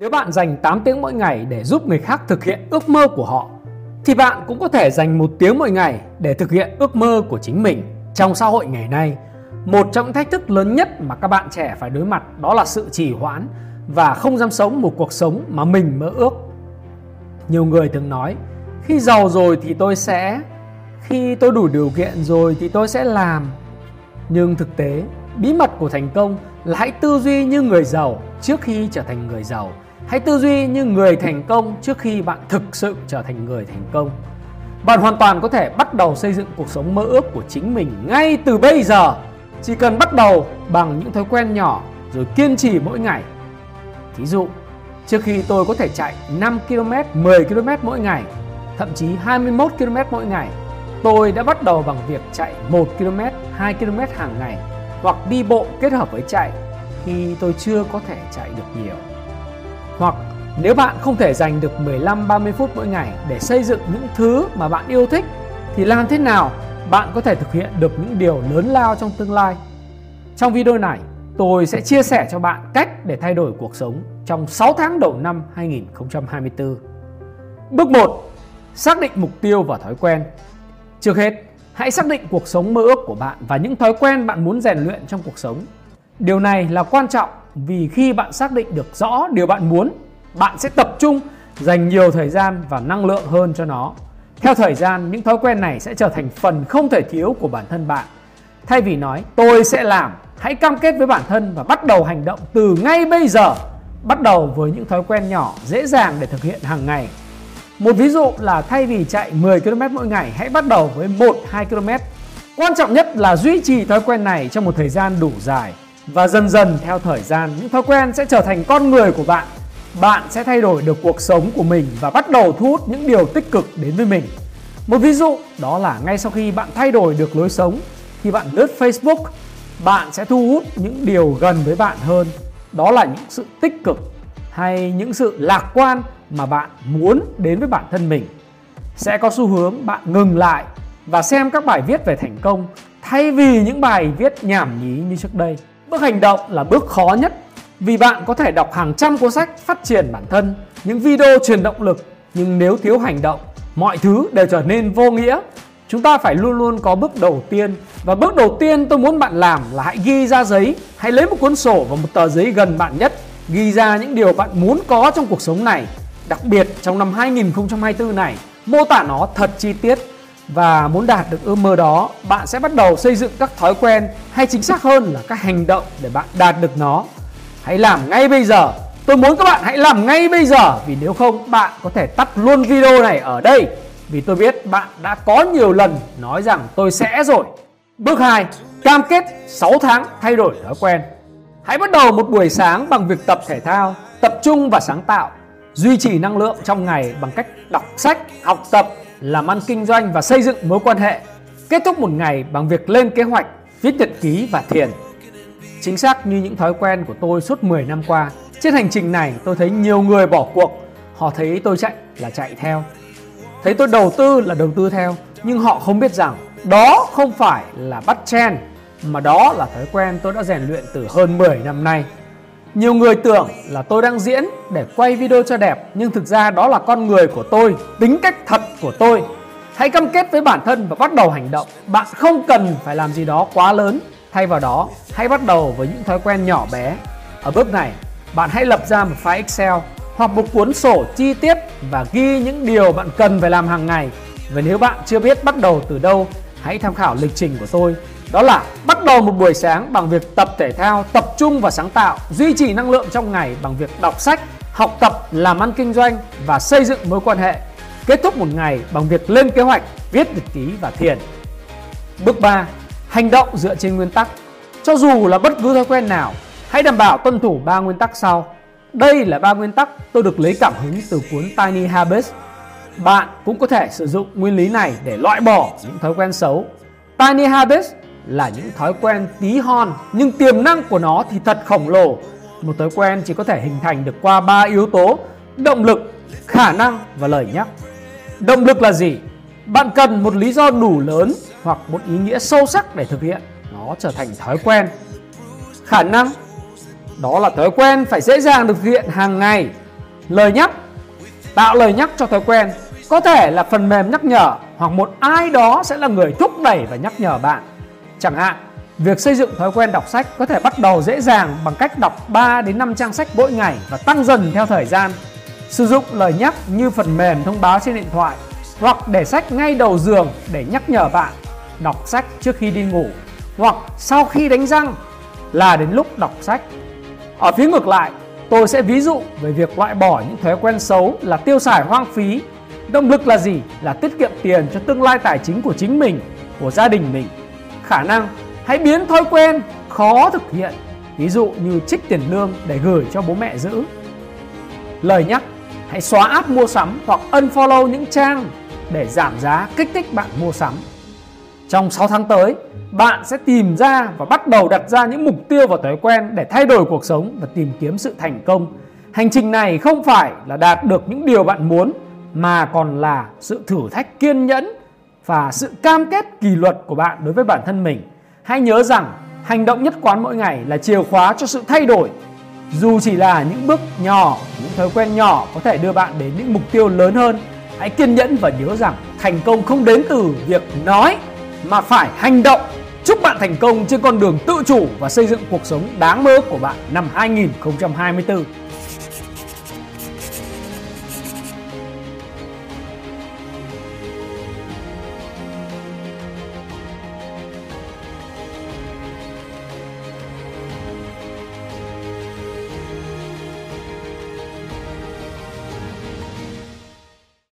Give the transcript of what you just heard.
Nếu bạn dành 8 tiếng mỗi ngày để giúp người khác thực hiện ước mơ của họ thì bạn cũng có thể dành một tiếng mỗi ngày để thực hiện ước mơ của chính mình. Trong xã hội ngày nay, một trong những thách thức lớn nhất mà các bạn trẻ phải đối mặt đó là sự trì hoãn và không dám sống một cuộc sống mà mình mơ ước. Nhiều người thường nói, khi giàu rồi thì tôi sẽ, khi tôi đủ điều kiện rồi thì tôi sẽ làm. Nhưng thực tế, bí mật của thành công là hãy tư duy như người giàu trước khi trở thành người giàu Hãy tư duy như người thành công trước khi bạn thực sự trở thành người thành công. Bạn hoàn toàn có thể bắt đầu xây dựng cuộc sống mơ ước của chính mình ngay từ bây giờ. Chỉ cần bắt đầu bằng những thói quen nhỏ rồi kiên trì mỗi ngày. Thí dụ, trước khi tôi có thể chạy 5 km, 10 km mỗi ngày, thậm chí 21 km mỗi ngày, tôi đã bắt đầu bằng việc chạy 1 km, 2 km hàng ngày hoặc đi bộ kết hợp với chạy khi tôi chưa có thể chạy được nhiều. Hoặc nếu bạn không thể dành được 15-30 phút mỗi ngày để xây dựng những thứ mà bạn yêu thích thì làm thế nào bạn có thể thực hiện được những điều lớn lao trong tương lai? Trong video này, tôi sẽ chia sẻ cho bạn cách để thay đổi cuộc sống trong 6 tháng đầu năm 2024. Bước 1. Xác định mục tiêu và thói quen. Trước hết, hãy xác định cuộc sống mơ ước của bạn và những thói quen bạn muốn rèn luyện trong cuộc sống. Điều này là quan trọng vì khi bạn xác định được rõ điều bạn muốn, bạn sẽ tập trung dành nhiều thời gian và năng lượng hơn cho nó. Theo thời gian, những thói quen này sẽ trở thành phần không thể thiếu của bản thân bạn. Thay vì nói tôi sẽ làm, hãy cam kết với bản thân và bắt đầu hành động từ ngay bây giờ. Bắt đầu với những thói quen nhỏ dễ dàng để thực hiện hàng ngày. Một ví dụ là thay vì chạy 10 km mỗi ngày, hãy bắt đầu với 1-2 km. Quan trọng nhất là duy trì thói quen này trong một thời gian đủ dài và dần dần, theo thời gian, những thói quen sẽ trở thành con người của bạn. Bạn sẽ thay đổi được cuộc sống của mình và bắt đầu thu hút những điều tích cực đến với mình. Một ví dụ đó là ngay sau khi bạn thay đổi được lối sống, khi bạn lướt facebook, bạn sẽ thu hút những điều gần với bạn hơn. Đó là những sự tích cực hay những sự lạc quan mà bạn muốn đến với bản thân mình. Sẽ có xu hướng bạn ngừng lại và xem các bài viết về thành công thay vì những bài viết nhảm nhí như trước đây. Bước hành động là bước khó nhất vì bạn có thể đọc hàng trăm cuốn sách phát triển bản thân, những video truyền động lực nhưng nếu thiếu hành động, mọi thứ đều trở nên vô nghĩa. Chúng ta phải luôn luôn có bước đầu tiên và bước đầu tiên tôi muốn bạn làm là hãy ghi ra giấy, hãy lấy một cuốn sổ và một tờ giấy gần bạn nhất, ghi ra những điều bạn muốn có trong cuộc sống này, đặc biệt trong năm 2024 này, mô tả nó thật chi tiết và muốn đạt được ước mơ đó, bạn sẽ bắt đầu xây dựng các thói quen hay chính xác hơn là các hành động để bạn đạt được nó. Hãy làm ngay bây giờ. Tôi muốn các bạn hãy làm ngay bây giờ, vì nếu không, bạn có thể tắt luôn video này ở đây. Vì tôi biết bạn đã có nhiều lần nói rằng tôi sẽ rồi. Bước 2 cam kết 6 tháng thay đổi thói quen. Hãy bắt đầu một buổi sáng bằng việc tập thể thao, tập trung và sáng tạo. Duy trì năng lượng trong ngày bằng cách đọc sách, học tập làm ăn kinh doanh và xây dựng mối quan hệ. Kết thúc một ngày bằng việc lên kế hoạch, viết nhật ký và thiền. Chính xác như những thói quen của tôi suốt 10 năm qua, trên hành trình này tôi thấy nhiều người bỏ cuộc. Họ thấy tôi chạy là chạy theo. Thấy tôi đầu tư là đầu tư theo. Nhưng họ không biết rằng đó không phải là bắt chen mà đó là thói quen tôi đã rèn luyện từ hơn 10 năm nay. Nhiều người tưởng là tôi đang diễn để quay video cho đẹp nhưng thực ra đó là con người của tôi, tính cách thật của tôi. Hãy cam kết với bản thân và bắt đầu hành động. Bạn không cần phải làm gì đó quá lớn. Thay vào đó, hãy bắt đầu với những thói quen nhỏ bé. Ở bước này, bạn hãy lập ra một file Excel hoặc một cuốn sổ chi tiết và ghi những điều bạn cần phải làm hàng ngày. Và nếu bạn chưa biết bắt đầu từ đâu, hãy tham khảo lịch trình của tôi đó là bắt đầu một buổi sáng bằng việc tập thể thao, tập trung và sáng tạo, duy trì năng lượng trong ngày bằng việc đọc sách, học tập, làm ăn kinh doanh và xây dựng mối quan hệ. Kết thúc một ngày bằng việc lên kế hoạch, viết nhật ký và thiền. Bước 3. Hành động dựa trên nguyên tắc. Cho dù là bất cứ thói quen nào, hãy đảm bảo tuân thủ ba nguyên tắc sau. Đây là ba nguyên tắc tôi được lấy cảm hứng từ cuốn Tiny Habits. Bạn cũng có thể sử dụng nguyên lý này để loại bỏ những thói quen xấu. Tiny Habits là những thói quen tí hon nhưng tiềm năng của nó thì thật khổng lồ. Một thói quen chỉ có thể hình thành được qua ba yếu tố: động lực, khả năng và lời nhắc. Động lực là gì? Bạn cần một lý do đủ lớn hoặc một ý nghĩa sâu sắc để thực hiện nó trở thành thói quen. Khả năng đó là thói quen phải dễ dàng được thực hiện hàng ngày Lời nhắc Tạo lời nhắc cho thói quen có thể là phần mềm nhắc nhở hoặc một ai đó sẽ là người thúc đẩy và nhắc nhở bạn. Chẳng hạn, việc xây dựng thói quen đọc sách có thể bắt đầu dễ dàng bằng cách đọc 3 đến 5 trang sách mỗi ngày và tăng dần theo thời gian. Sử dụng lời nhắc như phần mềm thông báo trên điện thoại hoặc để sách ngay đầu giường để nhắc nhở bạn đọc sách trước khi đi ngủ hoặc sau khi đánh răng là đến lúc đọc sách. Ở phía ngược lại, tôi sẽ ví dụ về việc loại bỏ những thói quen xấu là tiêu xài hoang phí. Động lực là gì? Là tiết kiệm tiền cho tương lai tài chính của chính mình, của gia đình mình. Khả năng hãy biến thói quen khó thực hiện, ví dụ như trích tiền lương để gửi cho bố mẹ giữ. Lời nhắc, hãy xóa app mua sắm hoặc unfollow những trang để giảm giá kích thích bạn mua sắm. Trong 6 tháng tới, bạn sẽ tìm ra và bắt đầu đặt ra những mục tiêu và thói quen để thay đổi cuộc sống và tìm kiếm sự thành công. Hành trình này không phải là đạt được những điều bạn muốn mà còn là sự thử thách kiên nhẫn và sự cam kết kỷ luật của bạn đối với bản thân mình. Hãy nhớ rằng hành động nhất quán mỗi ngày là chìa khóa cho sự thay đổi. Dù chỉ là những bước nhỏ, những thói quen nhỏ có thể đưa bạn đến những mục tiêu lớn hơn. Hãy kiên nhẫn và nhớ rằng thành công không đến từ việc nói mà phải hành động. Chúc bạn thành công trên con đường tự chủ và xây dựng cuộc sống đáng mơ của bạn năm 2024.